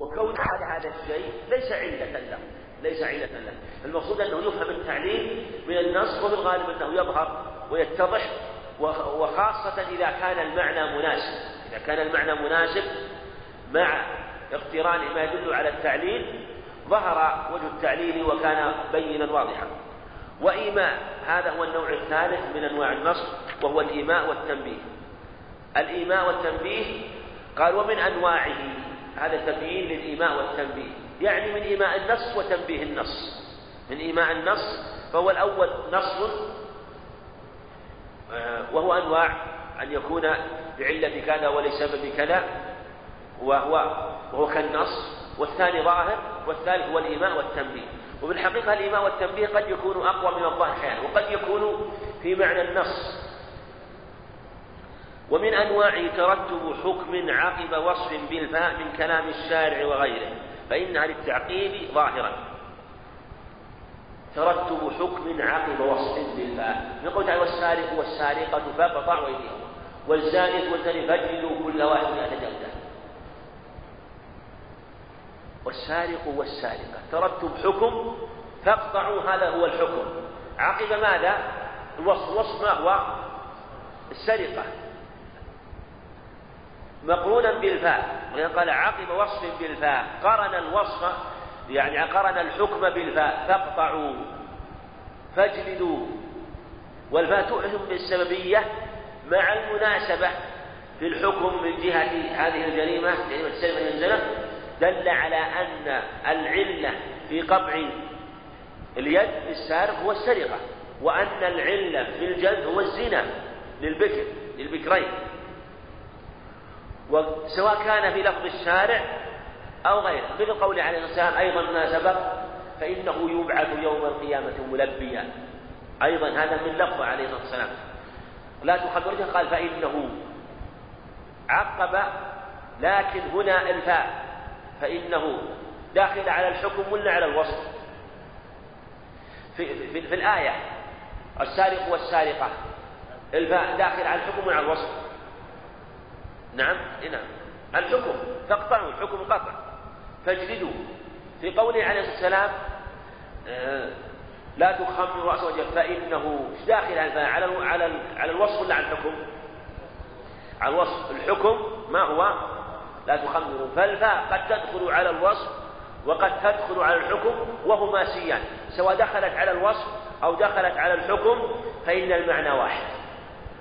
وكون أحد هذا الشيء ليس علة له ليس علة له. المقصود أنه يفهم التعليل من النص وفي الغالب أنه يظهر ويتضح وخاصة إذا كان المعنى مناسب. إذا كان المعنى مناسب مع اقتران ما يدل على التعليل ظهر وجه التعليل وكان بينا واضحا. وإيماء هذا هو النوع الثالث من أنواع النص وهو الإيماء والتنبيه. الإيماء والتنبيه قال ومن أنواعه هذا تبيين للإيماء والتنبيه. يعني من إيماء النص وتنبيه النص. من إيماء النص فهو الأول نص آه، وهو أنواع أن يكون بعلة كذا ولسبب كذا وهو وهو كالنص. والثاني ظاهر والثالث هو الإيماء والتنبيه. وفي الحقيقة الإيماء والتنبيه قد يكون أقوى من الظاهر أحيانا وقد يكون في معنى النص. ومن أنواعه ترتب حكم عقب وصف بالفاء من كلام الشارع وغيره فإنها للتعقيب ظاهرا ترتب حكم عقب وصف بالفاء. يقول تعالى والسارق والسارقة فاقطعوا أيديهم والزاني والزاني فاجلدوا كل واحد مئة جلدة. والسارق والسارقة ترتب حكم فاقطعوا هذا هو الحكم. عقب ماذا؟ الوصف الوصف ما هو؟ السرقة. مقرونا بالفاء. قال عقب وصف بالفاء قرن الوصف يعني قرن الحكم بالفاء. فاقطعوا. فاجلدوا. والفاء تؤلم بالسببية مع المناسبة في الحكم من جهة هذه الجريمة جريمة السلم الزنا دل على أن العلة في قطع اليد للسارق هو السرقة وأن العلة في الجلد هو الزنا للبكر للبكرين. وسواء كان في لفظ الشارع أو غيره. مثل قوله عليه الصلاة والسلام أيضا ما سبق فإنه يبعث يوم القيامة ملبيا. أيضا هذا من لفظ عليه الصلاة والسلام. لا تخبرته قال فإنه عقب لكن هنا الفاء. فإنه داخل على الحكم ولا على الوصف؟ في, في, في الآية السارق والسارقة. الفاء داخل على الحكم وعلى الوصف؟ نعم نعم. الحكم تقطعوا الحكم قطع. فاجلدوا. في قوله عليه الصلاة والسلام آه، لا تخمر رأس وجهك فإنه داخل على على على الوصف ولا على الحكم؟ على الوصف. الحكم ما هو؟ لا تخمروا. فالفاء قد تدخل على الوصف وقد تدخل على الحكم وهما سيان. سواء دخلت على الوصف أو دخلت على الحكم فإن المعنى واحد.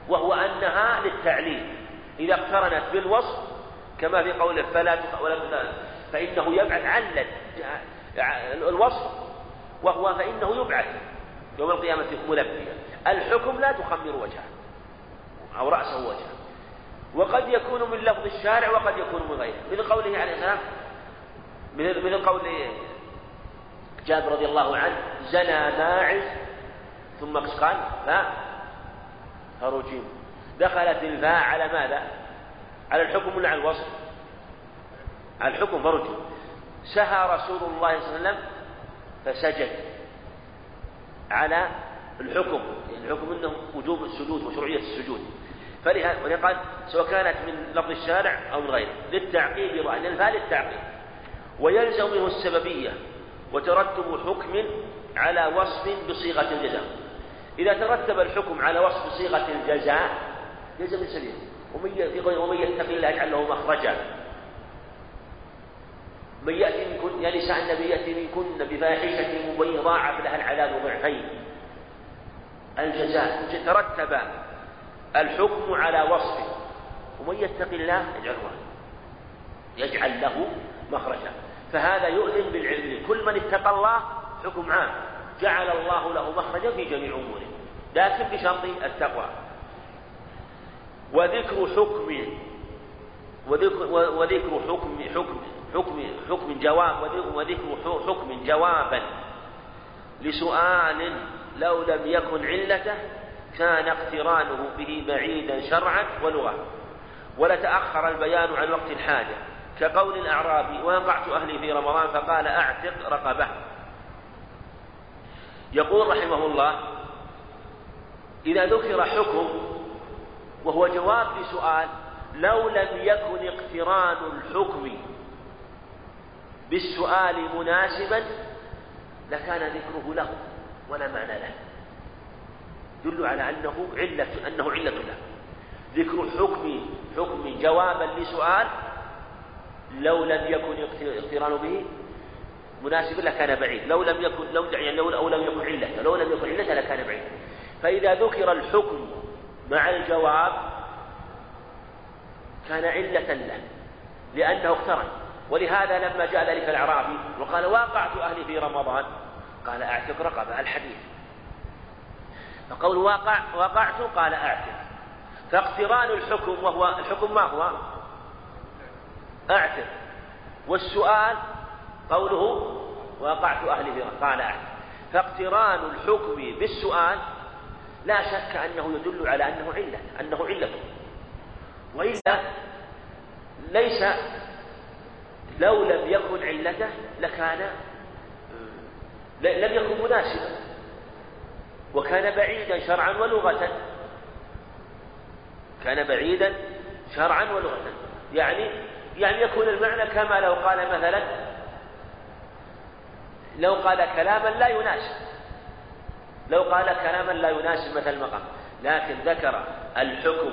وهو أنها للتعليل. إذا اقترنت بالوصف كما في قوله فلا ولا فإنه يبعث علل الوصف وهو فإنه يبعث. يوم القيامة ملبيا الحكم لا تخمر وجهه أو رأسه وجهه. وقد يكون من لفظ الشارع وقد يكون من غيره. مثل قوله عليه السلام مثل قول جابر رضي الله عنه زنى ماعز ثم قال ها؟ فرجم دخلت الفاء على ماذا؟ على الحكم ولا على الوصف؟ على الحكم فرجم سهى رسول الله صلى الله عليه وسلم فسجد على الحكم يعني الحكم انه وجوب السجود وشرعيه السجود. فلهذا قال سواء كانت من لفظ الشارع أو من غيره. للتعقيب لأن الفاء للتعقيب. ويلزم منه السببية وترتب حكم على وصف بصيغة الجزاء. إذا ترتب الحكم على وصف صيغه الجزاء يلزم السبيل ومن ومن يتق الله يجعل له مخرجا. من يأتي منكن يا نساء النبي يأتي منكن بفاحشة مبين ضاعف لها العذاب ضعفين. الجزاء. ترتب الحكم على وصفه. ومن يتق الله يجعل يجعل له مخرجا. فهذا يؤذن بالعلم. كل من اتقى الله حكم عام. جعل الله له مخرجا في جميع أموره. لكن بشرط التقوى. وذكر حكم وذكر وذكر حكم حكم حكم حكم جواب وذكر حكم جوابا لسؤال لو لم يكن علته كان اقترانه به بعيدا شرعا ولغة. ولتأخر البيان عن وقت الحاجة. كقول الأعرابي وقعت أهلي في رمضان فقال أعتق رقبة. يقول رحمه الله إذا ذكر حكم وهو جواب لسؤال لو لم يكن اقتران الحكم بالسؤال مناسبا لكان ذكره له ولا معنى له. يدل على أنه علة أنه علة له. ذكر حكم حكم جوابا لسؤال لو لم يكن اقتران به مناسبا لكان بعيد. لو لم يكن لو يعني لو أو لم يكن علة لو لم يكن علة لكان بعيد. فإذا ذكر الحكم مع الجواب كان علة له لأنه اقترن. ولهذا لما جاء ذلك الأعرابي وقال واقعت أهلي في رمضان قال أعتق رقبة الحديث. فقول واقع وقعت قال أعتق. فاقتران الحكم وهو الحكم ما هو؟ أعتق. والسؤال قوله وقعت أهلي في قال أعتق. فاقتران الحكم بالسؤال لا شك أنه يدل على أنه علة أنه علة. وإلا ليس لو لم يكن علته لكان لم يكن مناسبا. وكان بعيدا شرعا ولغة. كان بعيدا شرعا ولغة. يعني يعني يكون المعنى كما لو قال مثلا لو قال كلاما لا يناسب. لو قال كلاما لا يناسب مثل المقام. لكن ذكر الحكم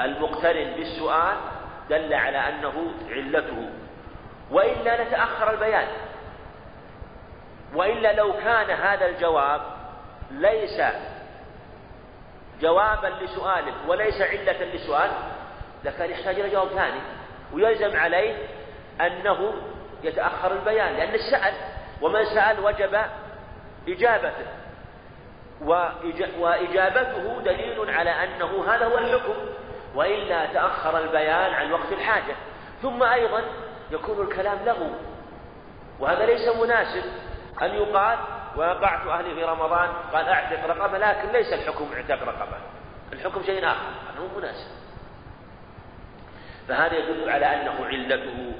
المقترن بالسؤال دل على أنه علته. وإلا نتأخر البيان. وإلا لو كان هذا الجواب ليس جوابا لسؤال وليس علة لسؤال لكان يحتاج إلى جواب ثاني. ويلزم عليه أنه يتأخر البيان لأن سأل ومن سأل وجب إجابته. وإجابته دليل على أنه هذا هو الحكم وإلا تأخر البيان عن وقت الحاجة. ثم أيضا يكون الكلام له. وهذا ليس مناسب. أن يقال وقعت أهلي في رمضان قال أعتق رقبة لكن ليس الحكم اعتق رقبة. الحكم شيء آخر. هذا مو مناسب. فهذا يدل على أنه علته.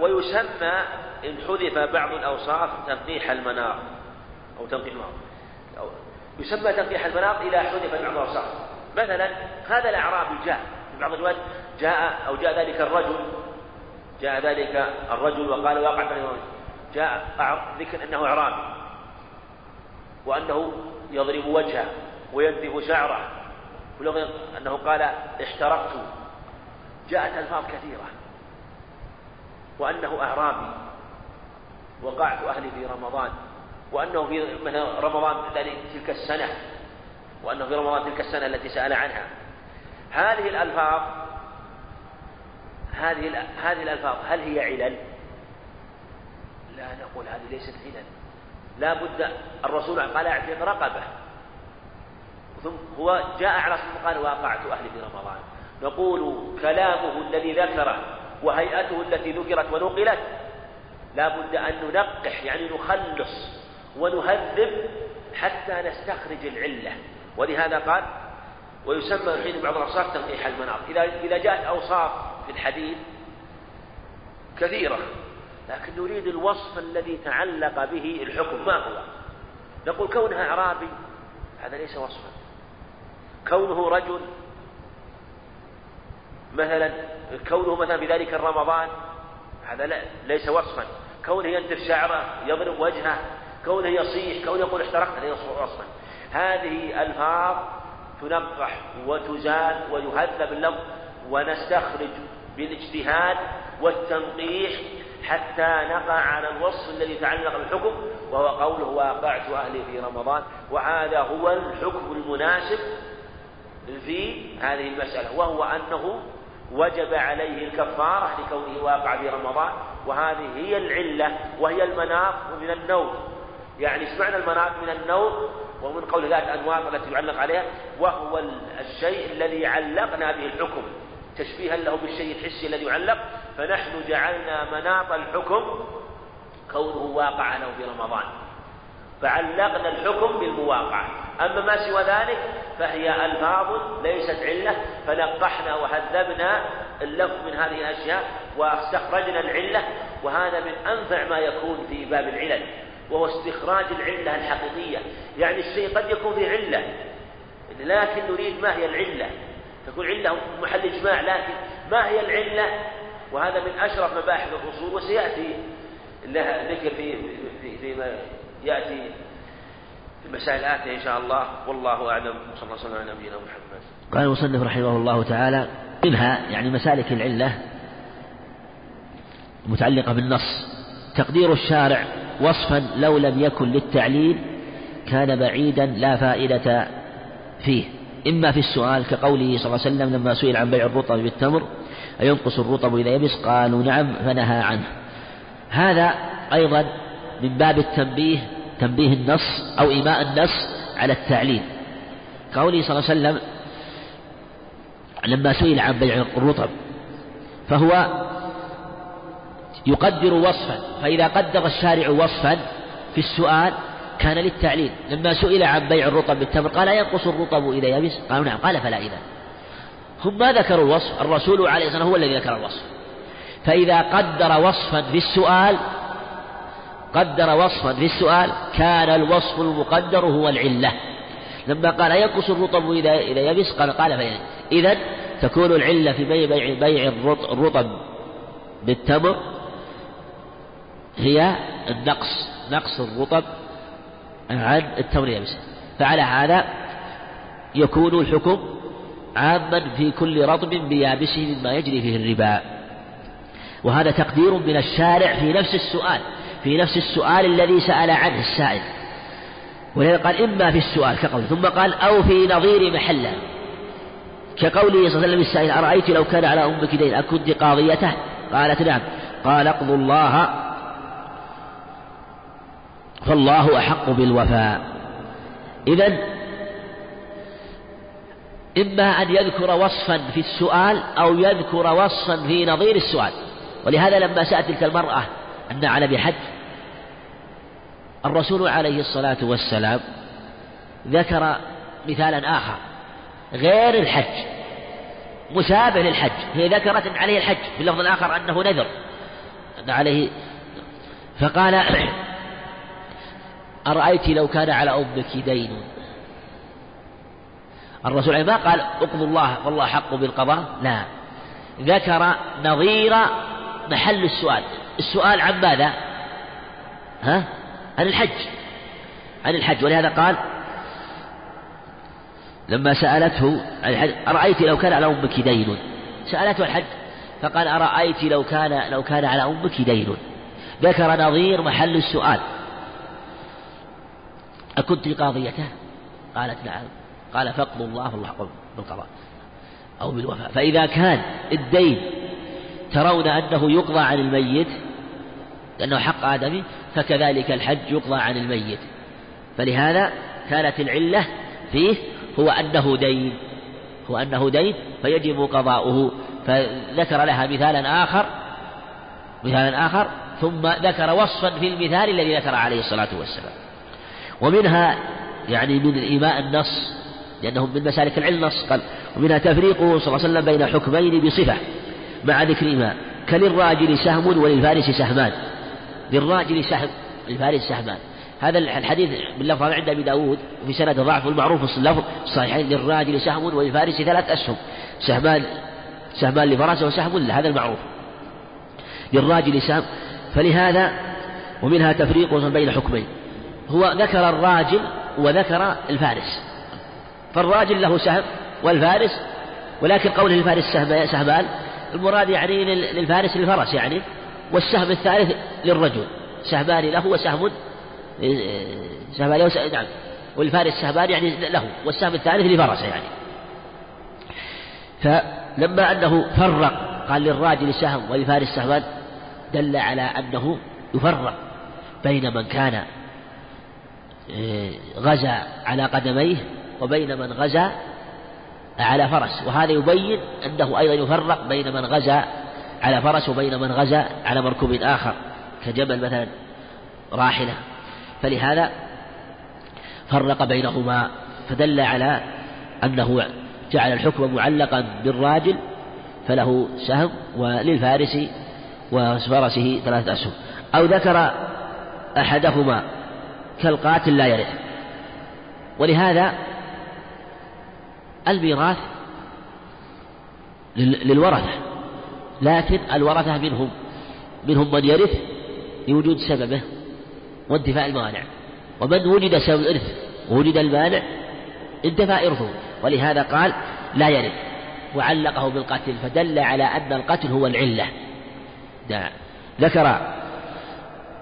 ويسمى إن حذف بعض الأوصاف تنقيح المناط أو تنقيح أو يسمى تنقيح المناط إذا حذف بعض الأوصاف مثلا هذا الأعرابي جاء في بعض الروايات جاء أو جاء ذلك الرجل جاء ذلك الرجل وقال واقع جاء ذكر أنه أعرابي. وأنه يضرب وجهه وينتف شعره. ولو أنه قال احترقت جاءت ألفاظ كثيرة. وأنه أعرابي. وقعت أهلي في رمضان. وأنه في مثلا رمضان تلك السنة وأنه في رمضان تلك السنة التي سأل عنها. هذه الألفاظ هذه هذه الألفاظ هل هي علل؟ لا نقول هذه ليست علل. لا بد الرسول قال أعتق رقبة. ثم هو جاء على صدق قال واقعت أهلي في رمضان. نقول كلامه الذي ذكره وهيئته التي ذكرت ونقلت لا بد أن ننقح يعني نخلص. ونهذب حتى نستخرج العلة. ولهذا قال ويسمى الحين بعض الأوصاف تنقيح المناط. إذا إذا جاءت أوصاف في الحديث كثيرة لكن نريد الوصف الذي تعلق به الحكم. ما هو؟ نقول كونها أعرابي هذا ليس وصفا. كونه رجل مثلا كونه مثلا في ذلك الرمضان هذا ليس وصفا. كونه ينتف شعره يضرب وجهه كونه يصيح كونه يقول احترقت هذا وصفا هذه ألفاظ تنقح وتزال ويهذب اللفظ ونستخرج بالاجتهاد والتنقيح حتى نقع على الوصف الذي تعلق بالحكم وهو قوله واقعت أهلي في رمضان وهذا هو الحكم المناسب في هذه المسألة وهو أنه وجب عليه الكفارة لكونه واقع في رمضان وهذه هي العلة وهي المناط من النوم. يعني إيش معنى المناط من النوم ومن قول ذات أنواط التي يعلق عليها؟ وهو الشيء الذي علقنا به الحكم. تشبيها له بالشيء الحسي الذي يعلق. فنحن جعلنا مناط الحكم كونه واقع له في رمضان. فعلقنا الحكم بالمواقعة أما ما سوى ذلك فهي ألفاظ ليست علة فنقحنا وهذبنا اللفظ من هذه الأشياء واستخرجنا العلة وهذا من أنفع ما يكون في باب العلل. وهو استخراج العلة الحقيقية. يعني الشيء قد يكون فيه علة لكن نريد ما هي العلة. تكون علة محل إجماع لكن ما هي العلة؟ وهذا من أشرف مباحث الأصول وسيأتي لها ذكر في في فيما يأتي في المسائل الآتية إن شاء الله. والله أعلم. وصلى الله وسلم على نبينا محمد. قال المصنف رحمه الله تعالى منها يعني مسالك العلة متعلقة بالنص تقدير الشارع وصفا لو لم يكن للتعليل كان بعيدا لا فائدة فيه. إما في السؤال كقوله صلى الله عليه وسلم لما سئل عن بيع الرطب بالتمر أينقص الرطب إذا يبس؟ قالوا نعم فنهى عنه. هذا أيضا من باب التنبيه تنبيه النص أو إيماء النص على التعليل. قوله صلى الله عليه وسلم لما سئل عن بيع الرطب فهو يقدر وصفا. فإذا قدر الشارع وصفا في السؤال كان للتعليل. لما سئل عن بيع الرطب بالتمر قال ينقص الرطب إذا يبس؟ قالوا نعم. قال فلا إذا. هم ما ذكروا الوصف. الرسول عليه الصلاة هو الذي ذكر الوصف. فإذا قدر وصفا في السؤال قدر وصفا في السؤال كان الوصف المقدر هو العلة. لما قال ينقص الرطب إذا إذا يبس؟ قال قال فإذا إذا. تكون العلة في بيع, بيع الرطب بالتمر هي النقص نقص الرطب عن التمر يبس فعلى هذا يكون الحكم عاما في كل رطب بيابسه مما يجري فيه الربا. وهذا تقدير من الشارع في نفس السؤال في نفس السؤال الذي سأل عنه السائل. ولذا قال إما في السؤال كقول ثم قال أو في نظير محله. كقوله صلى الله عليه وسلم السائل أرأيت لو كان على أمك دين أكنت قاضيته؟ قالت نعم. قال اقضوا الله فالله أحق بالوفاء. إذا إما أن يذكر وصفا في السؤال أو يذكر وصفا في نظير السؤال. ولهذا لما سألت تلك المرأة أن على بحج الرسول عليه الصلاة والسلام ذكر مثالا آخر غير الحج مشابه للحج. هي ذكرت أن عليه الحج في اللفظ الآخر أنه نذر أن عليه فقال أرأيت لو كان على أمك دين؟ الرسول ما قال اقضوا الله والله حق بالقضاء. لا. ذكر نظير محل السؤال. السؤال عن ماذا؟ ها؟ عن الحج. عن الحج. ولهذا قال لما سألته عن الحج أرأيت لو كان على أمك دين؟ سألته الحج. فقال أرأيت لو كان لو كان على أمك دين؟ ذكر نظير محل السؤال. أكنت قاضيته قالت نعم. قال فاقضوا الله فالله حق بالقضاء أو بالوفاء. فإذا كان الدين ترون أنه يقضى عن الميت لأنه حق آدمي فكذلك الحج يقضى عن الميت. فلهذا كانت العلة فيه هو أنه دين. هو أنه دين فيجب قضاؤه. فذكر لها مثالا آخر مثالا آخر ثم ذكر وصفا في المثال الذي ذكر عليه الصلاة والسلام. ومنها يعني من إيماء النص لأنه من مسالك العلم نص قال ومنها تفريقه صلى الله عليه وسلم بين حكمين بصفة مع ذكر إيماء كللراجل سهم وللفارس سهمان للراجل سهم للفارس سهمان هذا الحديث باللفظ عند أبي داود وفي سند ضعف المعروف اللفظ الصحيحين للراجل سهم وللفارس ثلاث أسهم سهمان سهمان لفرسه وسهم له هذا المعروف. للراجل سهم فلهذا ومنها تفريق بين حكمين. هو ذكر الراجل وذكر الفارس. فالراجل له سهم والفارس ولكن قوله الفارس سهمان المراد يعني للفارس للفرس يعني والسهم الثالث للرجل. سهمان له وسهم سهمان له نعم. والفارس سهمان يعني له والسهم الثالث لفرسه يعني. فلما أنه فرق قال للراجل سهم وللفارس سهمان دل على أنه يفرق بين من كان آه، غزا على قدميه وبين من غزا على فرس. وهذا يبين أنه أيضا يفرق بين من غزا على فرس وبين من غزا على مركوب آخر كجبل مثلا راحلة. فلهذا فرق بينهما فدل على أنه جعل الحكم معلقا بالراجل فله سهم وللفارس وفرسه ثلاثة أسهم. أو ذكر أحدهما كالقاتل لا يرث. ولهذا الميراث للورثة. لكن الورثة منهم منهم من يرث لوجود سببه وانتفاء الموانع. ومن وجد سبب الإرث ووجد المانع انتفى إرثه. ولهذا قال لا يرث. وعلقه بالقتل فدل على أن القتل هو العلة. ذكر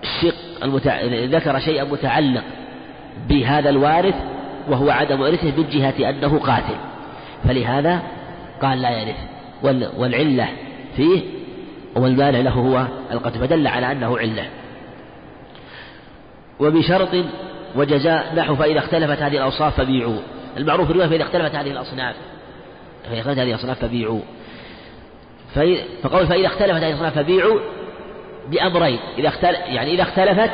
الشق المتع... ذكر شيئا متعلق بهذا الوارث وهو عدم إرثه من جهة أنه قاتل. فلهذا قال لا يرث. وال... والعلة فيه والمانع له هو القتل فدل على أنه علة. وبشرط وجزاء نحو فإذا اختلفت هذه الأوصاف فبيعوا. المعروف الرواية فإذا اختلفت هذه الأصناف. فإذا اختلفت هذه الأصناف فبيعوا. فقول فإذا اختلفت هذه الأصناف فبيعوا بأمرين إذا اختلف يعني إذا اختلفت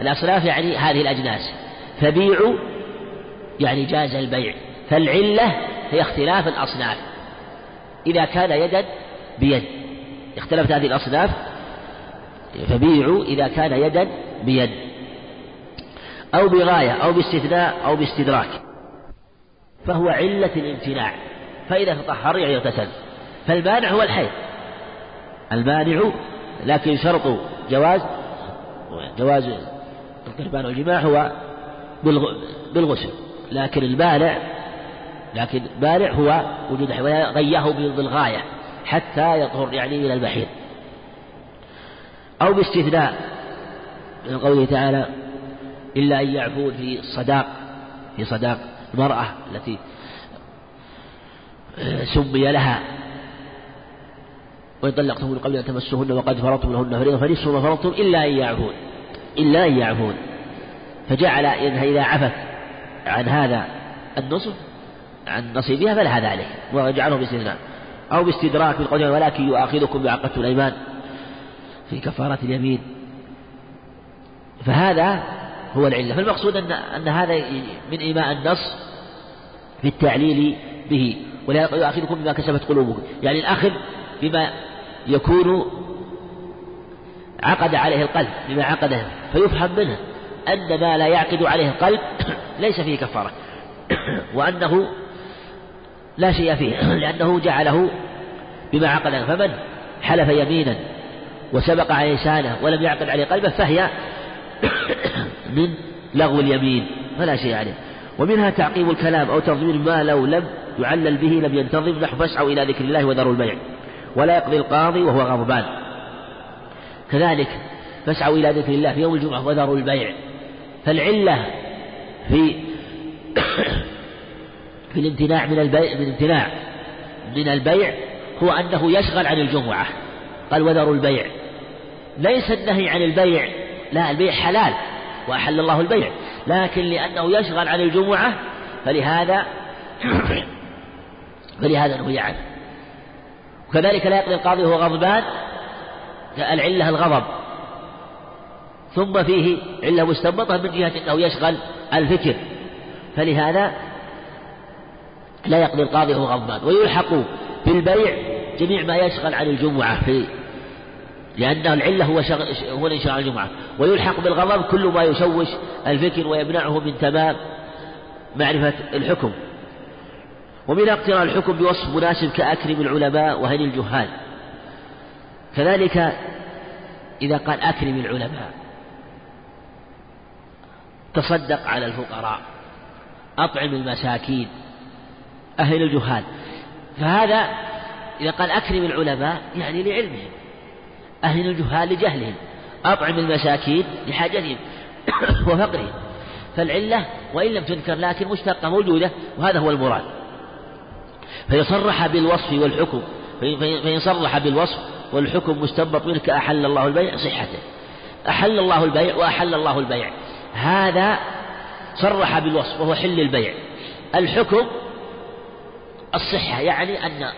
الأصناف يعني هذه الأجناس. فبيعوا يعني جاز البيع. فالعلة هي اختلاف الأصناف. إذا كان يدا بيد. اختلفت هذه الأصناف فبيعوا إذا كان يدا بيد. أو بغاية أو باستثناء أو باستدراك. فهو علة الامتناع. فإذا تطهر يعني اغتسل فالمانع هو الحيض. المانع لكن شرط جواز جواز القربان والجماع هو بالغسل. لكن المانع لكن المانع هو وجود غيه بالغاية حتى يطهر يعني من المحيض أو باستثناء من قوله تعالى إلا أن يعفون في الصداق في صداق المرأة التي سمي لها وإن طلقتم من قبل أن تمسوهن وقد فرضتم لهن فريضة فنصف ما فرضتم إلا أن يعفون إلا أن يعفون. فجعل إنها إذا عفت عن هذا النصف عن نصيبها فلها ذلك وجعله باستثناء أو باستدراك قوله ولكن يؤاخذكم بعقدة الأيمان في كفارة اليمين. فهذا هو العلة. فالمقصود أن أن هذا من إيماء النص في التعليل به. ولا يؤاخذكم بما كسبت قلوبكم. يعني الأخذ بما يكون عقد عليه القلب بما عقده فيفهم منه أن ما لا يعقد عليه القلب ليس فيه كفارة وأنه لا شيء فيه لأنه جعله بما عقد فمن حلف يمينا وسبق عليه لسانه ولم يعقد عليه قلبه فهي من لغو اليمين فلا شيء عليه ومنها تعقيب الكلام أو تنظيم ما لو لم يعلل به لم ينتظم نحو فاسعوا إلى ذكر الله وذروا البيع. ولا يقضي القاضي وهو غضبان. كذلك فاسعوا إلى ذكر الله في يوم الجمعة وذروا البيع. فالعلة في في الامتناع من البيع من الامتناع من البيع هو أنه يشغل عن الجمعة. قال وذروا البيع. ليس النهي عن البيع لا البيع حلال وأحل الله البيع لكن لأنه يشغل عن الجمعة فلهذا فلهذا نهي عنه. وكذلك لا يقضي القاضي وهو غضبان العلة الغضب. ثم فيه علة مستنبطة من جهة أنه يشغل الفكر. فلهذا لا يقضي القاضي وهو غضبان. ويلحق بالبيع جميع ما يشغل عن الجمعة في لأن العلة هو شغل هو الانشغال الجمعة. ويلحق بالغضب كل ما يشوش الفكر ويمنعه من تمام معرفة الحكم. ومن اقتراء الحكم بوصف مناسب كأكرم العلماء وهن الجهال. كذلك إذا قال أكرم العلماء. تصدق على الفقراء. أطعم المساكين. أهل الجهال. فهذا إذا قال أكرم العلماء يعني لعلمهم. أهل الجهال لجهلهم. أطعم المساكين لحاجتهم. وفقرهم. فالعلة وإن لم تذكر لكن مشتقة موجودة. وهذا هو المراد. فإن صرح بالوصف والحكم. فإن صرح بالوصف والحكم مستنبط منك أحل الله البيع صحته. أحل الله البيع وأحل الله البيع. هذا صرح بالوصف وهو حل البيع. الحكم الصحة يعني أن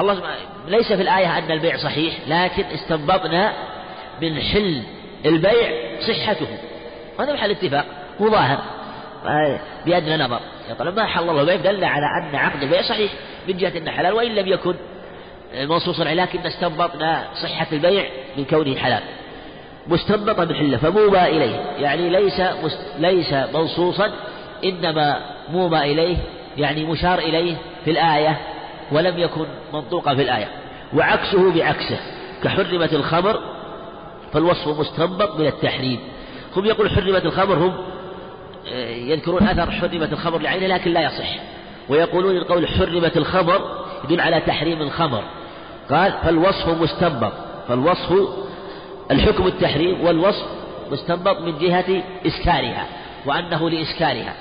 الله ليس في الآية أن البيع صحيح لكن استنبطنا من حل البيع صحته. هذا محل اتفاق مو ظاهر بأدنى نظر. طالما ما حل الله البيع دل على أن عقد البيع صحيح من جهة أنه حلال وإن لم يكن. منصوصا عليه لكن استنبطنا صحة البيع من كونه حلال. مستنبطا بالحلة فمومى إليه. يعني ليس ليس منصوصا إنما مومى إليه يعني مشار إليه في الآية ولم يكن منطوقا في الآية. وعكسه بعكسه. كحرمة الخمر فالوصف مستنبط من التحريم. هم يقول حرمة الخمر هم يذكرون أثر حرمة الخمر لعينه لكن لا يصح. ويقولون القول حرمت الخمر يدل على تحريم الخمر. قال فالوصف مستنبط. فالوصف الحكم التحريم والوصف مستنبط من جهة إسكارها وأنه لإسكارها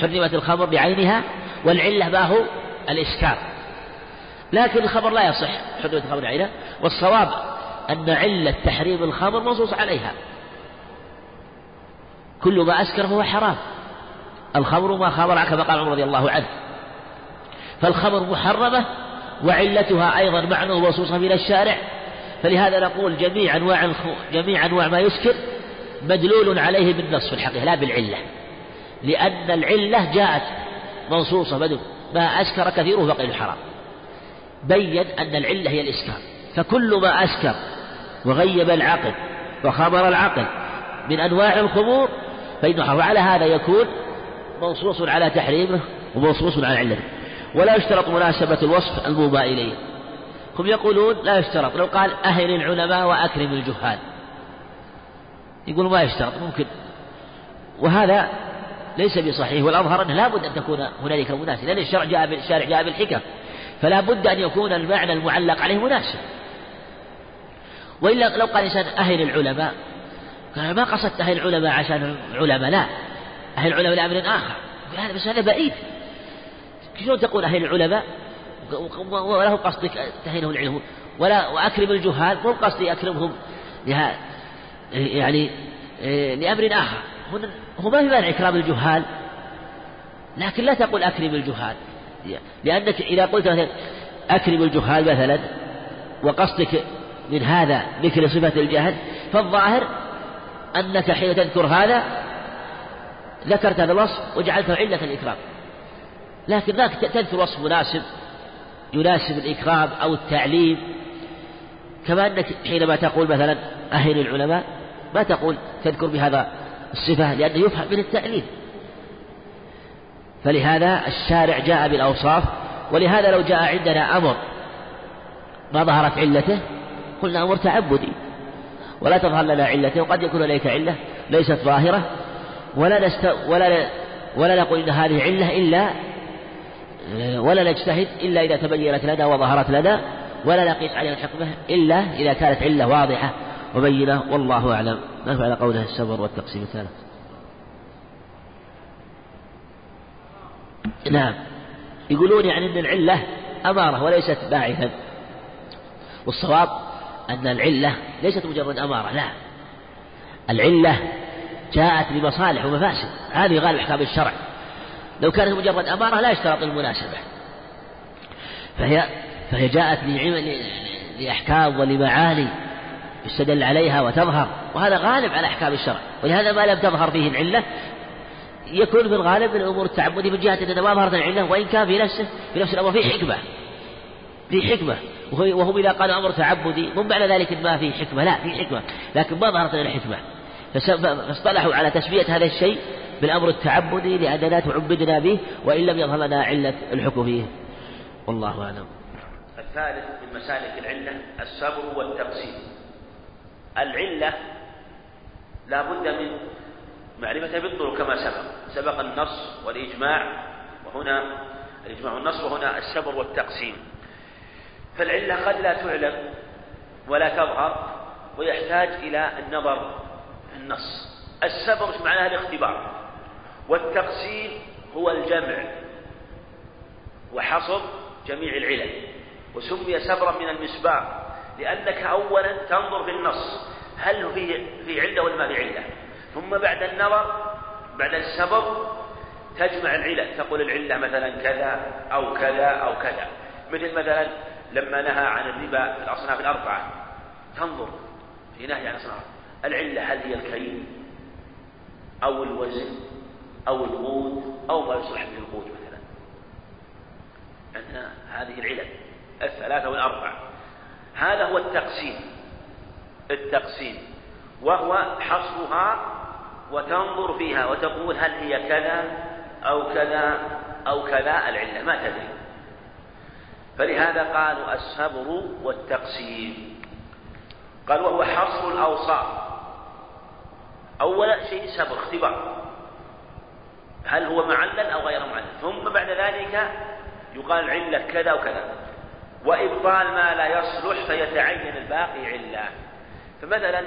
حرمت الخمر بعينها والعلة ما هو؟ الإسكار لكن الخمر لا يصح. حرمة الخمر بعينها. والصواب أن علة تحريم الخمر منصوص عليها. كل ما أسكر فهو حرام. الخمر ما خمر كما قال عمر رضي الله عنه. فالخمر محرمة وعلتها أيضا معنى وصوصة من الشارع. فلهذا نقول جميع أنواع جميع أنواع ما يسكر مدلول عليه بالنص في الحقيقة لا بالعلة. لأن العلة جاءت منصوصة بدل ما أسكر كثيره فقيل حرام بين أن العلة هي الإسكار. فكل ما أسكر وغيب العقل وخمر العقل من أنواع الخمور فإنه وعلى هذا يكون منصوص على تحريمه ومنصوص على علته. ولا يشترط مناسبة الوصف الموبى إليه. هم يقولون لا يشترط. لو قال أهل العلماء وأكرم الجهال. يقول ما يشترط ممكن. وهذا ليس بصحيح. والأظهر أنه لا بد أن تكون هنالك مناسبة. لأن الشرع جاء بالشارع جاء بالحكم. فلا بد أن يكون المعنى المعلق عليه مناسب. وإلا لو قال إنسان أهل العلماء قال ما قصدت أهل العلماء عشان العلماء؟ لا. أهل العلماء لأمر آخر. هذا بس هذا بعيد. شلون تقول أهل العلماء؟ ولا هو قصدك تهينهم العلم. ولا وأكرم الجهال مو قصدي أكرمهم يعني لأمر آخر. هو ما في مانع إكرام الجهال لكن لا تقول أكرم الجهال. لأنك إذا قلت مثلا أكرم الجهال مثلا وقصدك من هذا ذكر صفة الجهل فالظاهر أنك حين تذكر هذا ذكرت هذا الوصف وجعلته علة الإكرام. لكن ذاك تذكر وصف مناسب يناسب الإكرام أو التعليم. كما أنك حينما تقول مثلا أهل العلماء ما تقول تذكر بهذا الصفة؟ لأنه يفهم من التعليم. فلهذا الشارع جاء بالأوصاف ولهذا لو جاء عندنا أمر ما ظهرت علته قلنا أمر تعبدي. ولا تظهر لنا علته وقد يكون إليك علة ليست ظاهرة ولا نست ولا ولا نقول إن هذه علة إلا ولا نجتهد إلا إذا تبينت لنا وظهرت لنا ولا نقيس عليها الحكمة إلا إذا كانت علة واضحة وبينة. والله أعلم. نرفع على قوله السبر والتقسيم الثالث. نعم. يقولون يعني أن العلة أمارة وليست باعثا. والصواب أن العلة ليست مجرد أمارة لا. العلة جاءت بمصالح ومفاسد هذه غالب أحكام الشرع. لو كانت مجرد أمارة لا يشترط المناسبة. فهي فهي جاءت لأحكام ولمعاني يستدل عليها وتظهر وهذا غالب على أحكام الشرع. ولهذا ما لم تظهر فيه العلة يكون في الغالب من الأمور التعبدية من جهة أن ما ظهرت العلة وإن كان في نفسه في نفس الأمر فيه حكمة. في حكمة. وهم إذا قالوا أمر تعبدي مو معنى ذلك ما في حكمة لا في حكمة. لكن ما ظهرت الحكمة فاصطلحوا على تسمية هذا الشيء بالأمر التعبدي لأننا تعبدنا به وإن لم يظهر لنا علة الحكم فيه. والله أعلم. الثالث من مسالك العلة الصبر والتقسيم. العلة لا بد من معرفتها بالطرق كما سبق. سبق النص والإجماع وهنا الإجماع والنص وهنا السبر والتقسيم. فالعلة قد لا تعلم ولا تظهر ويحتاج إلى النظر في النص. السبر معناها الاختبار. والتقسيم هو الجمع وحصر جميع العلل. وسمي سبرا من المسبار لأنك أولا تنظر في النص هل في في علة ولا ما في علة. ثم بعد النظر بعد السبر تجمع العلل. تقول العلة مثلا كذا أو كذا أو كذا. مثل مثلا لما نهى عن الربا في الأصناف الأربعة. تنظر في نهي عن الأصناف. العلة هل هي الكيل أو الوزن أو الغود أو ما يصلح به الغود مثلا؟ عندنا هذه العلل الثلاثة والأربعة. هذا هو التقسيم. التقسيم. وهو حصرها وتنظر فيها وتقول هل هي كذا أو كذا أو كذا. العلة ما تدري. فلهذا قالوا السبر والتقسيم. قال وهو حصر الأوصاف. أول شيء سبر اختبار. هل هو معلل أو غير معلل؟ ثم بعد ذلك يقال علة كذا وكذا. وإبطال ما لا يصلح فيتعين الباقي علة. فمثلا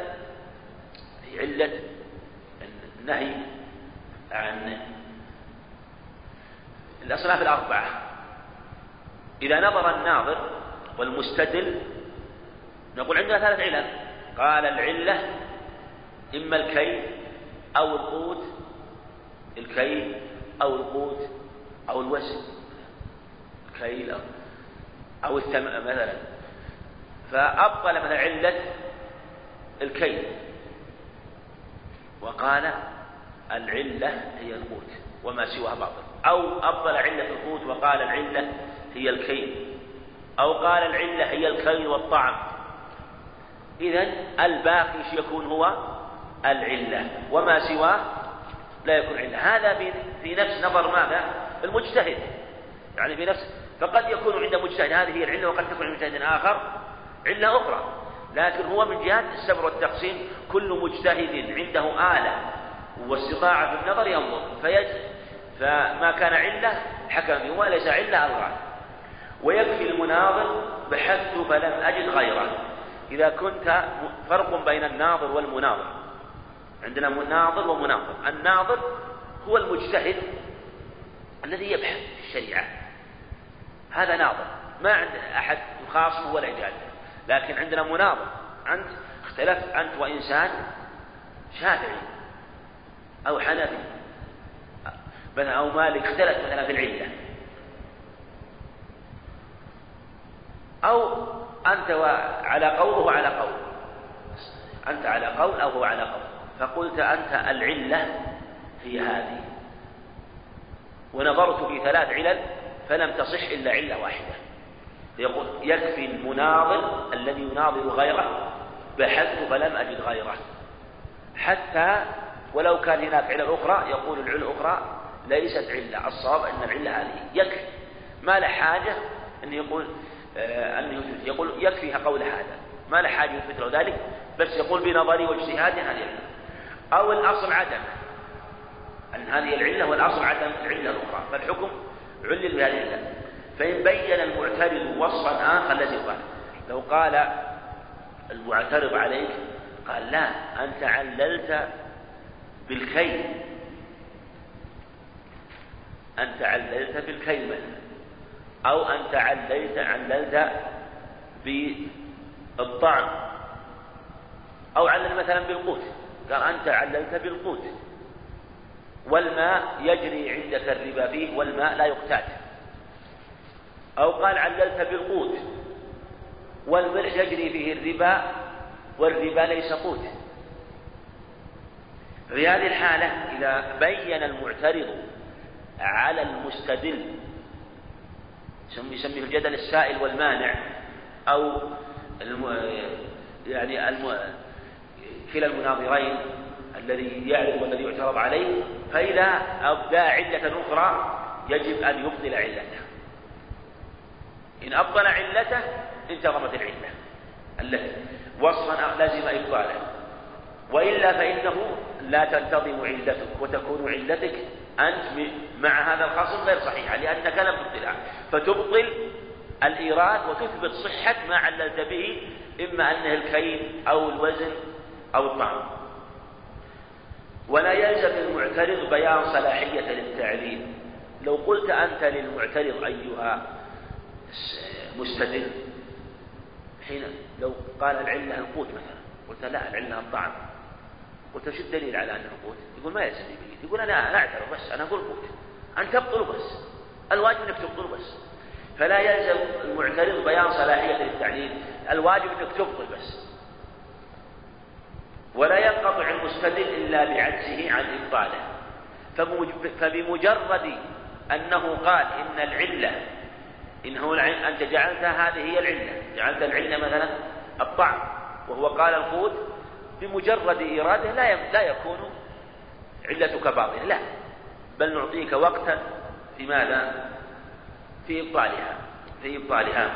علة النهي عن الأصناف الأربعة. إذا نظر الناظر والمستدل نقول عندنا ثلاث علل. قال العلة إما الكيل أو القوت الكيل أو القوت أو الوزن. الكيل أو الثمن مثلا. فأبطل مثلا علة الكيل. وقال العلة هي القوت وما سواها باطل. أو أبطل علة القوت وقال العلة هي الكيل. أو قال العلة هي الكيل والطعم. إذا الباقي يكون هو؟ العلة. وما سواه؟ لا يكون علة. هذا في نفس نظر ماذا؟ المجتهد. يعني في نفس فقد يكون عند مجتهد. هذه هي العلة وقد تكون عند مجتهد آخر. علة أخرى. لكن هو من جهة السبر والتقسيم. كل مجتهد عنده آلة. واستطاعة في النظر ينظر. فيج فما كان علة حكم به. وليس علة ألغاه ويكفي المناظر بحثت فلم أجد غيره. إذا كنت فرق بين الناظر والمناظر. عندنا مناظر ومناظر. الناظر هو المجتهد الذي يبحث في الشريعة. هذا ناظر. ما عند أحد يخاصمه ولا يجادل. لكن عندنا مناظر. أنت اختلفت أنت وإنسان شافعي أو حنفي. أو مالك اختلف مثلا في العلة. أو أنت على قول وهو على قول. أنت على قول أو هو على قول. فقلت أنت العلة هي هذه. ونظرت في ثلاث علل فلم تصح إلا علة واحدة. يقول يكفي المناظر الذي يناظر غيره بحثت فلم أجد غيره. حتى ولو كان هناك علة أخرى يقول العلة الأخرى ليست علة. الصواب أن العلة هذه. يكفي. ما له حاجة أن يقول آه أنه يقول يكفي قول هذا. ما له حاجة يثبت له ذلك بس يقول بنظري واجتهادي هذه العلة. أو الأصل عدم. أن هذه العلة والأصل عدم العلة الأخرى فالحكم علل بهذه العلة. فإن بين المعترض وصفا آخر الذي قال. لو قال المعترض عليك قال لا أنت عللت بالكيل. أنت عللت بالكيل. مثلا أو أنت عللت عللت بالطعم. أو علل مثلا بالقوت. قال أنت عللت بالقوت. والماء يجري عندك الربا فيه والماء لا يقتات أو قال عللت بالقوت. والملح يجري فيه الربا والربا ليس قوت. في هذه الحالة إذا بين المعترض على المستدل يسميه الجدل السائل والمانع أو الم... يعني الم... كلا المناظرين الذي يعرف والذي يعترض عليه فإذا أبدى علة أخرى يجب أن يبطل علته. إن أبطل علته انتظمت العلة التي وصفا لازم إبطاله وإلا فإنه لا تنتظم علتك وتكون علتك أنت مع هذا الخصم غير صحيحة لأنك لم تبطلها فتبطل الإيراد وتثبت صحة ما عللت به إما أنه الكيل أو الوزن أو الطعم ولا يلزم المعترض بيان صلاحية للتعليل. لو قلت أنت للمعترض أيها مستدل حين لو قال العلة القوت مثلا قلت لا العلة الطعم قلت وش الدليل على أنه قوت يقول ما يلزم به يقول أنا أنا أعترف بس أنا أقول قوت أن تبطل بس. الواجب أنك تبطل بس. فلا يلزم المعترض بيان صلاحية للتعليل. الواجب أنك تبطل بس. ولا ينقطع المستدل إلا بعجزه عن إبطاله. فبمجرد أنه قال إن العلة إن هو أنت جعلتها هذه هي العلة. جعلت العلة مثلا الطعم وهو قال القوت بمجرد إيراده لا لا يكون علتك باطلة لا. بل نعطيك وقتا في ماذا؟ في إبطالها في إبطالها.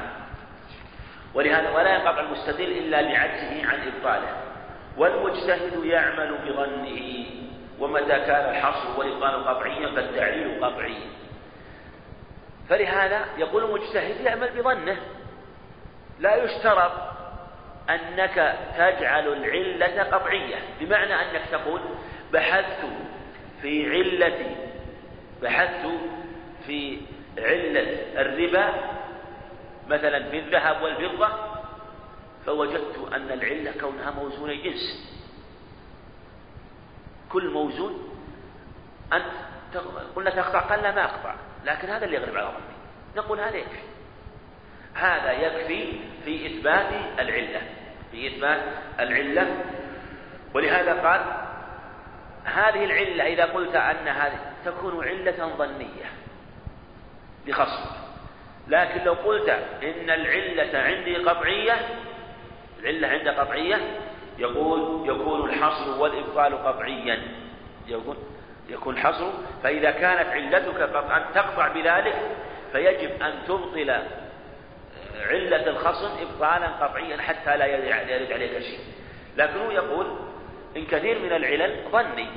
ولهذا ولا ينقطع المستدل إلا بعجزه عن إبطاله. والمجتهد يعمل بظنه ومتى كان الحصر والإبطال قطعيا فالتعليل قطعي. فلهذا يقول المجتهد يعمل بظنه. لا يشترط أنك تجعل العلة قطعية. بمعنى أنك تقول بحثت في علة بحثت في علة الربا مثلا في الذهب والفضة فوجدت أن العلة كونها موزون جنس كل موزون أنت قلنا تقطع قال لا ما أقطع. لكن هذا اللي يغلب على ظني. نقول هذا يكفي هذا يكفي في إثبات العلة. في إثبات العلة. ولهذا قال هذه العلة إذا قلت أن هذه تكون علة ظنية لخصم لكن لو قلت إن العلة عندي قطعية العلة عند قطعية يقول يكون الحصر والإبطال قطعيا. يكون يكون حصر فإذا كانت علتك قطعا تقطع بذلك فيجب أن تبطل علة الخصم إبطالا قطعيا حتى لا يرد عليك شيء. لكنه يقول إن كثير من العلل ظني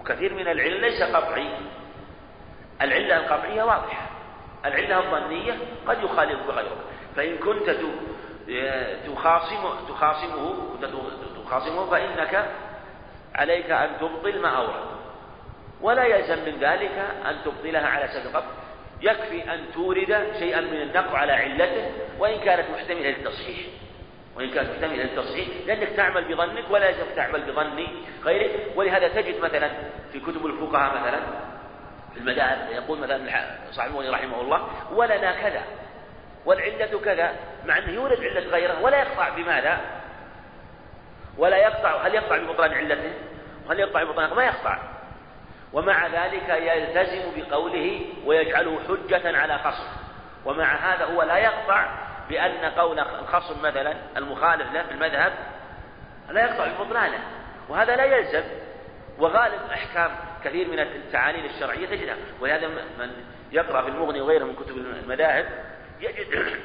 وكثير من العلل ليس قطعي. العلة القطعية واضحة. العلة الظنية قد يخالف بغيره فإن كنت تخاصم تخاصمه تخاصمه فإنك عليك أن تبطل ما أورد ولا يلزم من ذلك أن تبطلها على القطع يكفي أن تورد شيئا من النقض على علته وإن كانت محتملة للتصحيح. وإن كانت محتملة للتصحيح لأنك تعمل بظنك ولا يجب تعمل بظن غيرك. ولهذا تجد مثلا في كتب الفقهاء مثلا في المذاهب يقول مثلا صاحب رحمه الله ولنا كذا والعلة كذا. مع أنه يورد علة غيره ولا يقطع بماذا؟ ولا يقطع هل يقطع ببطلان علته؟ وهل يقطع ببطلان ما يقطع. ومع ذلك يلتزم بقوله ويجعله حجة على خصم. ومع هذا هو لا يقطع بأن قول الخصم مثلا المخالف له في المذهب لا يقطع ببطلانه وهذا لا يلزم. وغالب أحكام كثير من التعاليل الشرعية تجدها ولهذا من يقرأ في المغني وغيره من كتب المذاهب يجد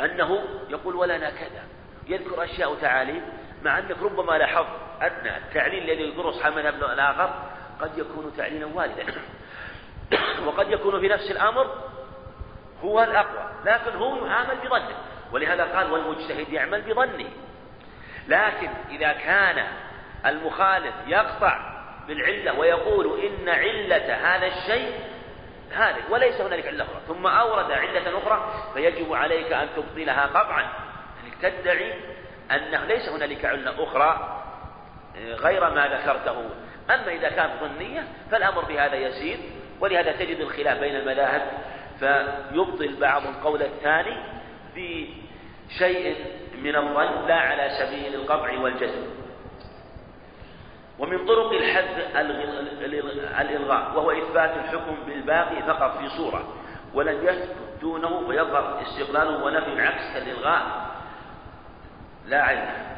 أنه يقول ولنا كذا. يذكر أشياء وتعاليل مع أنك ربما لاحظت أن التعليل الذي يذكره أصحاب المذهب الآخر قد يكون تعليلا والدا وقد يكون في نفس الأمر هو الأقوى. لكن هو يعامل بظنه. ولهذا قال والمجتهد يعمل بظنه. لكن إذا كان المخالف يقطع بالعلة ويقول إن علة هذا الشيء هذا وليس هنالك علة أخرى. ثم أورد علة أخرى فيجب عليك أن تبطلها قطعا. يعني تدعي أنه ليس هنالك علة أخرى غير ما ذكرته. أما إذا كانت ظنية فالأمر بهذا يسير ولهذا تجد الخلاف بين المذاهب فيبطل بعض القول الثاني بشيء من الظن لا على سبيل القطع والجزم. ومن طرق الحد الإلغاء وهو إثبات الحكم بالباقي فقط في صورة ولن يثبت دونه فيظهر استقلاله ونفي العكس كالإلغاء لا علم.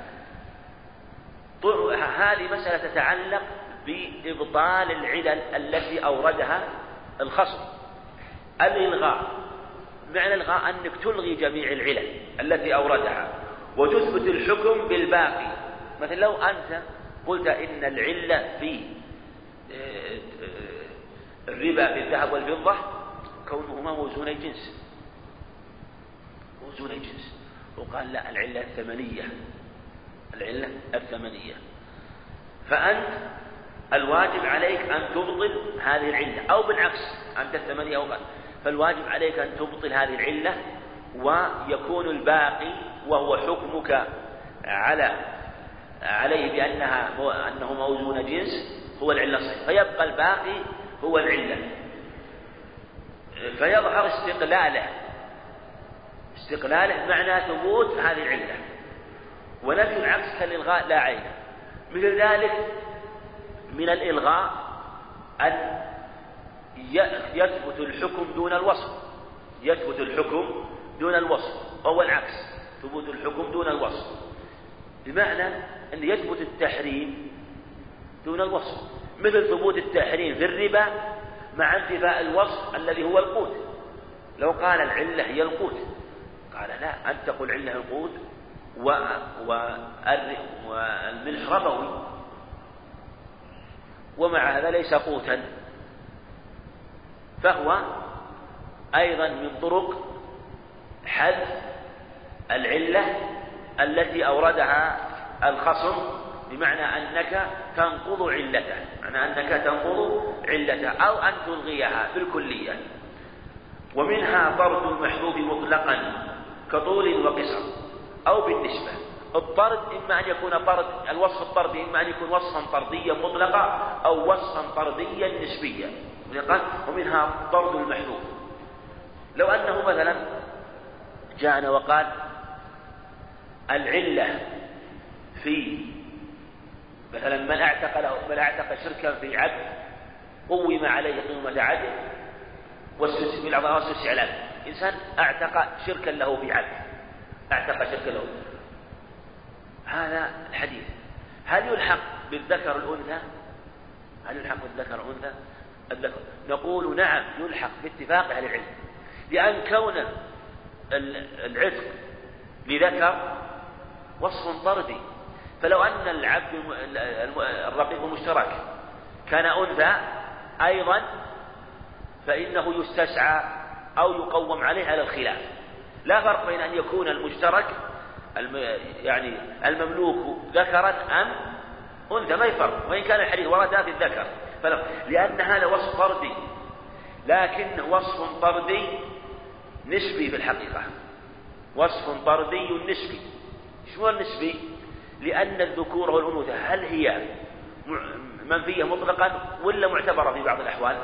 هذه مسألة تتعلق بإبطال العلل التي أوردها الخصم. الإلغاء. معنى الإلغاء أنك تلغي جميع العلل التي أوردها وتثبت الحكم بالباقي. مثلا لو أنت قلت إن العلة في آه، آه، الربا في الذهب والفضة كونهما موزوني جنس. موزوني جنس. وقال لا العلة الثمنية. العلة الثمنية. فأنت الواجب عليك أن تبطل هذه العلة أو بالعكس أنت الثمانية أو فالواجب عليك أن تبطل هذه العلة ويكون الباقي وهو حكمك على عليه بأنها أنه موزون جنس هو العلة الصحيحة. فيبقى الباقي هو العلة. فيظهر استقلاله. استقلاله معنى ثبوت هذه العلة. ونفي العكس كالإلغاء لا عين. مثل ذلك من الإلغاء أن يثبت الحكم دون الوصف. يثبت الحكم دون الوصف. وهو العكس. ثبوت الحكم دون الوصف. بمعنى أن يثبت التحريم دون الوصف. مثل ثبوت التحريم في الربا مع انتفاء الوصف الذي هو القوت. لو قال العلة هي القوت. قال لا أنت تقول علة القوت. والملح ربوي. ومع هذا ليس قوتا. فهو أيضا من طرق حذف العلة التي أوردها الخصم بمعنى أنك تنقض علته معنى أنك تنقض علته أو أن تلغيها بالكلية. ومنها طرد المحذوف مطلقا كطول وقصر أو بالنسبة. الطرد إما أن يكون طرد الوصف الطردي إما أن يكون وصفا طرديا مطلقا أو وصفا طرديا نسبيا. ومنها طرد المحذوف لو أنه مثلا جاءنا وقال العلة في مثلا من اعتق له من اعتق شركا في عبد قوم عليه قيمة عدل الأعضاء واستسعلان إنسان اعتق شركا له في عبد اعتق شركا له. هذا الحديث. هل يلحق بالذكر الأنثى؟ هل يلحق بالذكر الأنثى؟ الذكر. نقول نعم يلحق باتفاق أهل العلم. لأن كون العتق لذكر وصف طردي. فلو أن العبد الرقيق المشترك كان أنثى أيضا فإنه يستسعى أو يقوم عليه على الخلاف. لا فرق بين أن يكون المشترك يعني المملوك ذكرا أم أنثى ما يفرق وإن كان الحديث ورد في الذكر. لأن هذا وصف طردي. لكن وصف طردي نسبي في الحقيقة. وصف طردي نسبي. شو النسبي؟ لأن الذكور والأنوثة هل هي منفية مطلقا ولا معتبرة في بعض الأحوال؟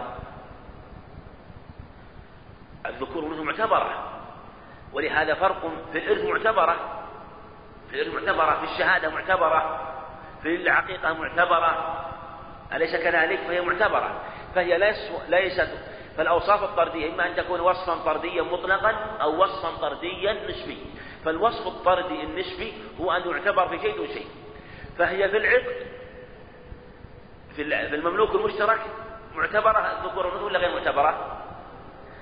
الذكور والأنوثة معتبرة. ولهذا فرق في الإرث معتبرة. معتبرة في الشهادة معتبرة في العقيقة معتبرة. أليس كذلك؟ فهي معتبرة. فهي ليست فالأوصاف الطردية إما أن تكون وصفا طرديا مطلقا أو وصفا طرديا نسبيا. فالوصف الطردي النسبي هو أن يعتبر في شيء دون شيء. فهي في العقد في المملوك المشترك معتبرة الذكور ولا غير معتبرة؟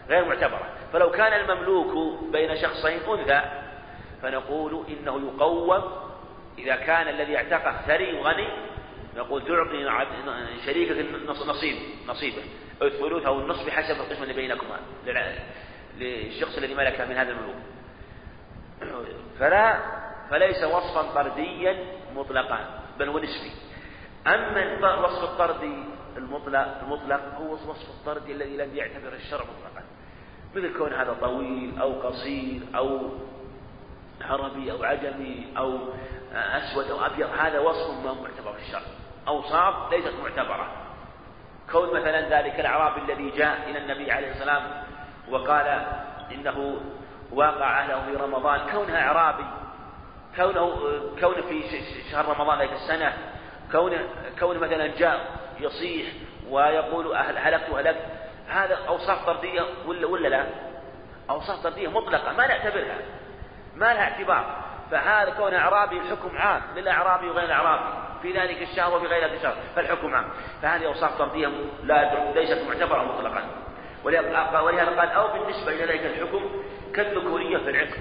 غير معتبرة. فلو كان المملوك بين شخصين أنثى فنقول إنه يقوم إذا كان الذي اعتقه ثري وغني نقول تعطي شريكك نصيب نصيبه الثلث أو النصف بحسب القسمة اللي بينكما للشخص الذي ملك من هذا الملوك. فلا فليس وصفا طرديا مطلقا بل هو نسبي. أما الوصف الطردي المطلق المطلق هو وصف الطردي الذي لم يعتبر الشرع مطلقا. مثل كون هذا طويل أو قصير أو عربي أو عجمي أو أسود أو أبيض هذا وصف ما معتبر في الشرع. أوصاف ليست معتبرة. كون مثلا ذلك الأعرابي الذي جاء إلى النبي عليه السلام وقال إنه واقع أهله في رمضان كونها إعرابي كونه كون في شهر رمضان ذلك السنة كون كون مثلا جاء يصيح ويقول أهل هلكت هلكت هذا أوصاف طردية ولا ولا لا؟ أوصاف طردية مطلقة ما نعتبرها. ما لها اعتبار. فهذا كون أعرابي الحكم عام للأعرابي وغير الأعرابي في ذلك الشهر وفي غير الشهر فالحكم عام. فهذه أوصاف طردية لا ليست معتبرة مطلقا. ولهذا قال أو بالنسبة إلى ذلك الحكم كالذكورية في العقد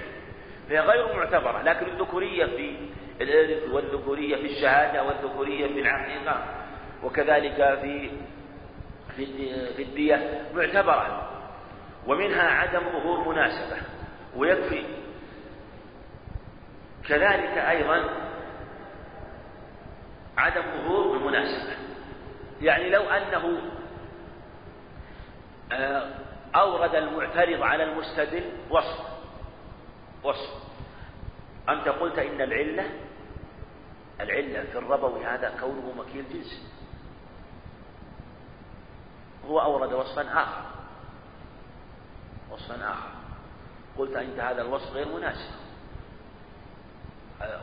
فهي غير معتبرة لكن الذكورية في الإرث والذكورية في الشهادة والذكورية في العقيقة وكذلك في في في الدية معتبرة. ومنها عدم ظهور مناسبة ويكفي كذلك أيضا عدم ظهور المناسبة. يعني لو أنه آه، أورد المعترض على المستدل وصف وصف. أنت قلت إن العلة العلة في الربوي هذا كونه مكيل جنس. هو أورد وصفا آخر. وصفا آخر. قلت أنت هذا الوصف غير مناسب.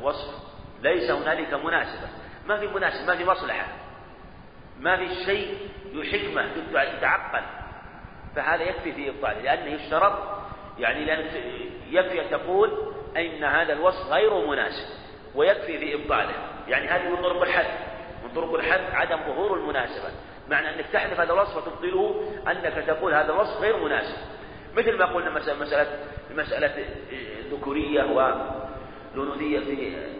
وصف. ليس هنالك مناسبة. ما في مناسبة ما في مصلحة. ما في شيء حكمة تتعقل فهذا يكفي في إبطاله لأنه يشترط يعني لأن يكفي أن تقول أن هذا الوصف غير مناسب ويكفي في إبطاله. يعني هذه من طرق الحد من طرق الحد عدم ظهور المناسبة. معنى أنك تحذف هذا الوصف وتبطله أنك تقول هذا الوصف غير مناسب. مثل ما قلنا مسألة مسألة مسألة الذكورية والأنوثية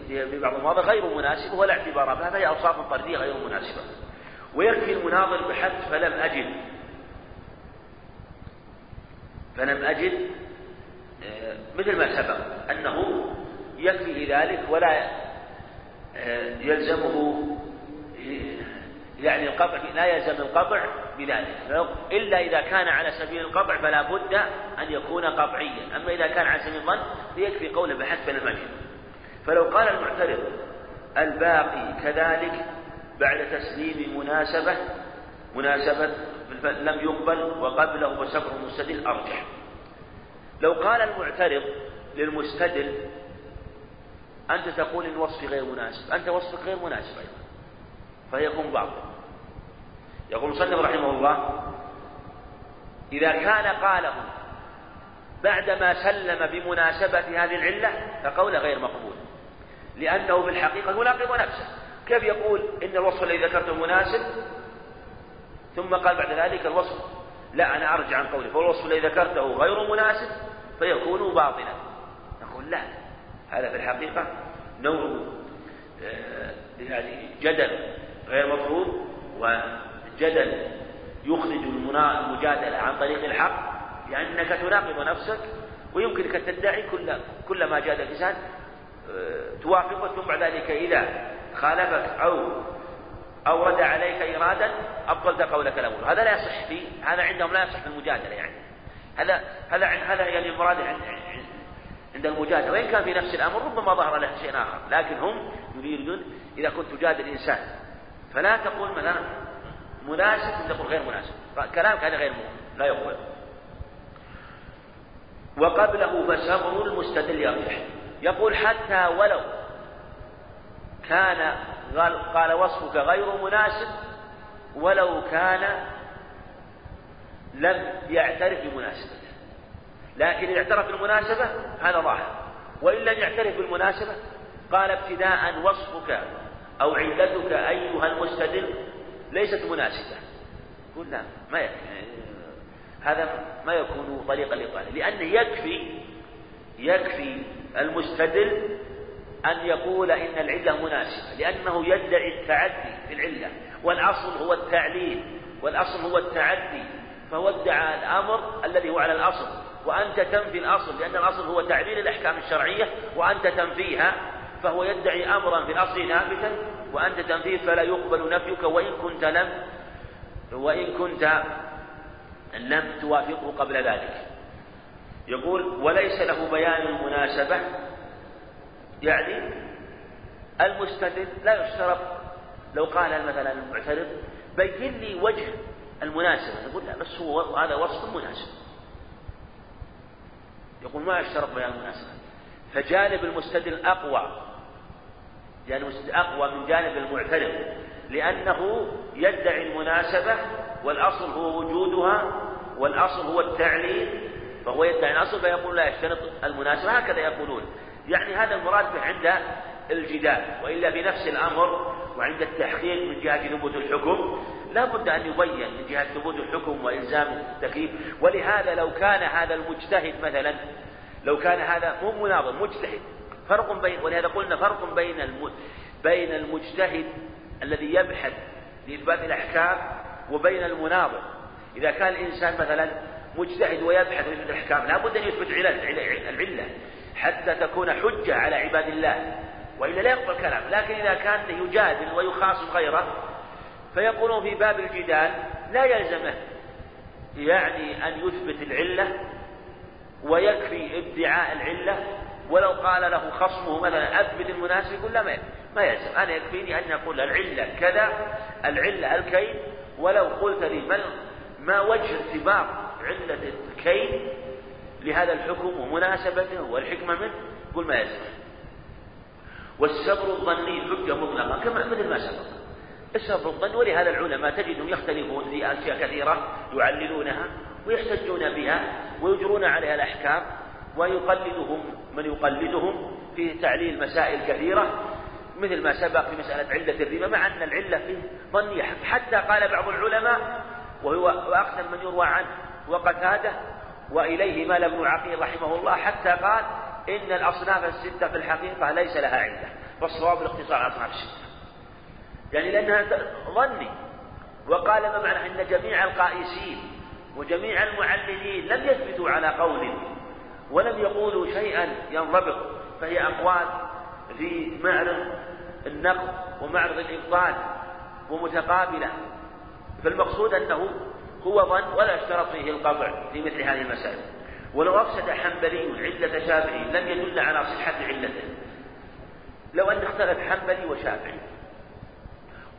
في بعض المواضع غير مناسبة ولا اعتبار بها فهي أوصاف طردية غير مناسبة. ويكفي المناظر بحث فلم أجد. فلم أجد آه، مثل ما سبق أنه يكفي ذلك ولا آه، يلزمه يعني القطع لا يلزم القطع بذلك. إلا إذا كان على سبيل القطع فلا بد أن يكون قطعيا. أما إذا كان على سبيل الظن فيكفي قوله بحسب المجد فلو قال المعترض الباقي كذلك بعد تسليم مناسبة مناسبة لم يقبل وقبله وسبر المستدل أرجح. لو قال المعترض للمستدل أنت تقول إن وصفي غير مناسب أنت وصفك غير مناسب أيضا فيكون باطل. يقول المصنف رحمه الله إذا كان قاله بعدما سلم بمناسبة هذه العلة فقوله غير مقبول. لأنه في الحقيقة يناقض نفسه. كيف يقول إن الوصف الذي ذكرته مناسب؟ ثم قال بعد ذلك الوصف. لا أنا أرجع عن قولي فالوصف الذي ذكرته غير مناسب فيكون باطلا. نقول لا هذا في الحقيقة نوع آه، يعني جدل غير مفهوم وجدل يخرج المجادلة عن طريق الحق لأنك تناقض نفسك ويمكنك أن تدعي كل كل ما جاد الإنسان توافقه ثم بعد ذلك إذا خالفك أو أورد عليك إرادا أبطلت قولك الأول هذا لا يصح في هذا عندهم لا يصح في المجادلة يعني. هذا هذا هذا يعني المراد عند المجادلة. وإن كان في نفس الأمر ربما ظهر له شيء آخر. لكن هم يريدون إذا كنت تجادل إنسان فلا تقول مثلا مناسب تقول غير مناسب. كلامك هذا غير لا يقبل وقبله فسبر المستدل يرجح يقول حتى ولو كان قال وصفك غير مناسب ولو كان لم يعترف بمناسبته. لكن إذا اعترف بالمناسبة هذا ظاهر. وإن لم يعترف بالمناسبة قال ابتداء وصفك أو علتك أيها المستدل ليست مناسبة. يقول لا ما يكفي. هذا ما يكون طريقا للطالب لأنه يكفي يكفي المستدل أن يقول إن العلة مناسبة لأنه يدعي التعدي في العلة والأصل هو التعليل والأصل هو التعدي فهو ادعى الأمر الذي هو على الأصل وأنت تنفي الأصل لأن الأصل هو تعليل الأحكام الشرعية وأنت تنفيها فهو يدعي أمرا في الأصل ثابتا وأنت تنفيه فلا يقبل نفيك وإن كنت لم وإن كنت لم توافقه قبل ذلك. يقول وليس له بيان المناسبة يعني المستدل لا يشترط. لو قال مثلا المعترض بين لي وجه المناسبة. يقول لا بس هو هذا وصف مناسب. يقول ما يشترط بيان المناسبة فجانب المستدل أقوى. جانب المستدل أقوى من جانب المعترض. لأنه يدعي المناسبة والأصل هو وجودها والأصل هو التعليل فهو يدعي الأصل فيقول لا يشترط المناسبة هكذا يقولون. يعني هذا المراد عند الجدال وإلا في نفس الأمر وعند التحقيق من جهة ثبوت الحكم. لا بد أن يبين من جهة ثبوت الحكم وإلزام التكليف. ولهذا لو كان هذا المجتهد مثلا لو كان هذا مو مناظر مجتهد. فرق بين ولهذا قلنا فرق بين الم... بين المجتهد الذي يبحث لإثبات الأحكام وبين المناظر. إذا كان الإنسان مثلا مجتهد ويبحث لإثبات الأحكام لا بد أن يثبت العلة حتى تكون حجة على عباد الله. وإلا لا يقبل كلام لكن إذا كان يجادل ويخاصم غيره فيقولون في باب الجدال لا يلزمه يعني أن يثبت العلة ويكفي ادعاء العلة. ولو قال له خصمه مثلا أثبت المناسب يقول لا ما يلزم. أنا يكفيني أن أقول العلة كذا العلة الكيل ولو قلت لي ما ما وجه ارتباط علة الكيل لهذا الحكم ومناسبته والحكمة منه؟ قل ما يلزم والسبر الظني حجة مطلقة كما مثل ما سبق. السبر الظني ولهذا العلماء تجدهم يختلفون في أشياء كثيرة يعللونها ويحتجون بها ويجرون عليها الأحكام ويقلدهم من يقلدهم في تعليل مسائل كثيرة مثل ما سبق في مسألة علة الربا مع أن العلة فيه ظنية. حتى قال بعض العلماء وأقدم من يروى عنه وقتاده وإليه مال ابن عقيل رحمه الله حتى قال إن الأصناف الستة في الحقيقة ليس لها علة والصواب الاختصار على الأصناف الستة يعني لأنها ظني. وقال ما معنى أن جميع القائسين وجميع المعللين لم يثبتوا على قول ولم يقولوا شيئا ينضبط فهي أقوال في معرض النقد ومعرض الإبطال ومتقابلة. فالمقصود أنه هو ظن ولا يشترط فيه القطع في مثل هذه المسائل. ولو أفسد حنبلي علة شافعي لم يدل على صحة علته. لو أن اختلف حنبلي وشافعي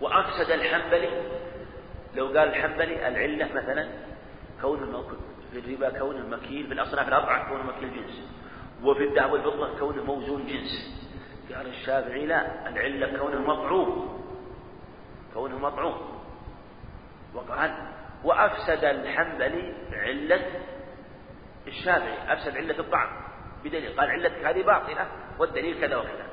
وأفسد الحنبلي لو قال الحنبلي العلة مثلا كون في الربا كونه مكيل في الأصناف الأربعة كونه مكيل جنس. وفي الذهب والفضة كونه موزون جنس. قال الشافعي لا العلة كونه مطعوم. كونه مطعوم. وقال وأفسد الحنبلي علة الشافعي أفسد علة الطعم بدليل قال علتك هذه باطلة والدليل كذا وكذا.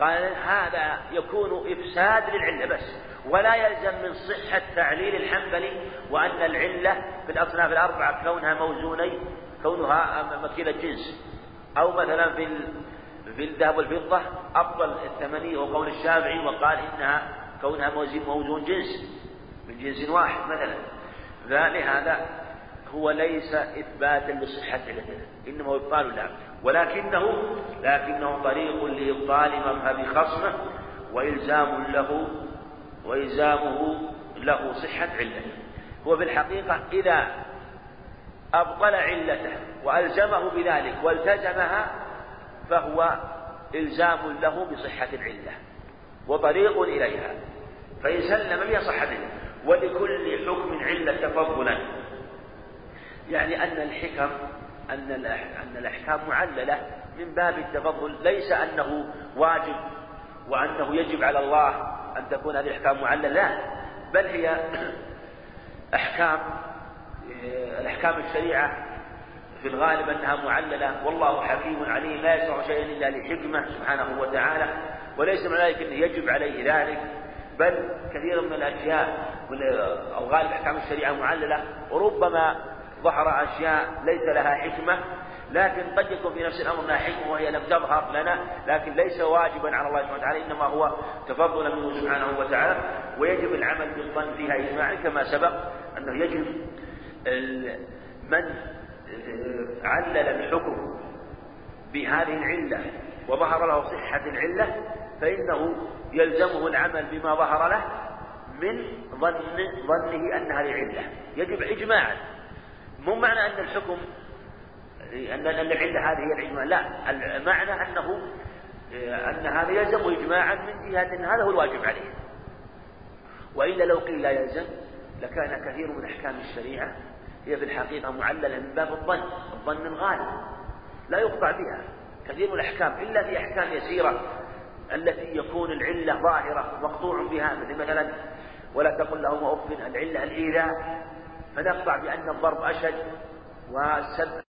قال هذا يكون إفساد للعلة بس ولا يلزم من صحة تعليل الحنبلي وأن العلة في الأصناف الأربعة كونها موزوني كونها مكيلة جنس أو مثلا في في الذهب والفضة أفضل الثمنية وقول الشافعي وقال إنها كونها موزون جنس. من جنس واحد مثلا. فلهذا هو ليس إثباتا لصحة علته إنما إبطال له ولكنه لكنه طريق لإبطال مذهب خصمه وإلزام له وإلزامه له صحة علته هو في الحقيقة إذا أبطل علته وألزمه بذلك والتزمها فهو إلزام له بصحة العلة وطريق إليها. فإن سلم بها صحة العلة ولكل حكم علة تفضلا. يعني أن الحكم أن أن الأحكام معللة من باب التفضل ليس أنه واجب وأنه يجب على الله أن تكون هذه الأحكام معللة لا. بل هي أحكام الأحكام الشريعة في الغالب أنها معللة. والله حكيم عليم لا يسمع شيئا إلا لحكمة سبحانه وتعالى وليس من ذلك أنه يجب عليه ذلك. بل كثير من الأشياء أو غالب أحكام الشريعة معللة وربما ظهر أشياء ليس لها حكمة لكن قد يكون في نفس الأمر لها حكمة وهي لم تظهر لنا لكن ليس واجبا على الله سبحانه وتعالى إنما هو تفضلا منه سبحانه وتعالى ويجب العمل بالظن فيها إجماعا كما سبق أنه يجب من علل الحكم بهذه العلة وظهر له صحة العلة فإنه يلزمه العمل بما ظهر له من ظن ظنه أن هذه علة يجب إجماعا. مو معنى أن الحكم أن أن العلة هذه هي الإجماع. لا. المعنى أنه أن هذا يلزم إجماعا من جهة أن هذا هو الواجب عليه. وإلا لو قيل لا يلزم لكان كثير من أحكام الشريعة هي في الحقيقة معللة من باب الظن. الظن الغالب لا يقطع بها. كثير من الأحكام إلا في أحكام يسيرة التي يكون العلة ظاهرة مقطوع بها مثل مثلا ولا تقل لهما أف العلة الإيذاء فنقطع بأن الضرب أشد والسب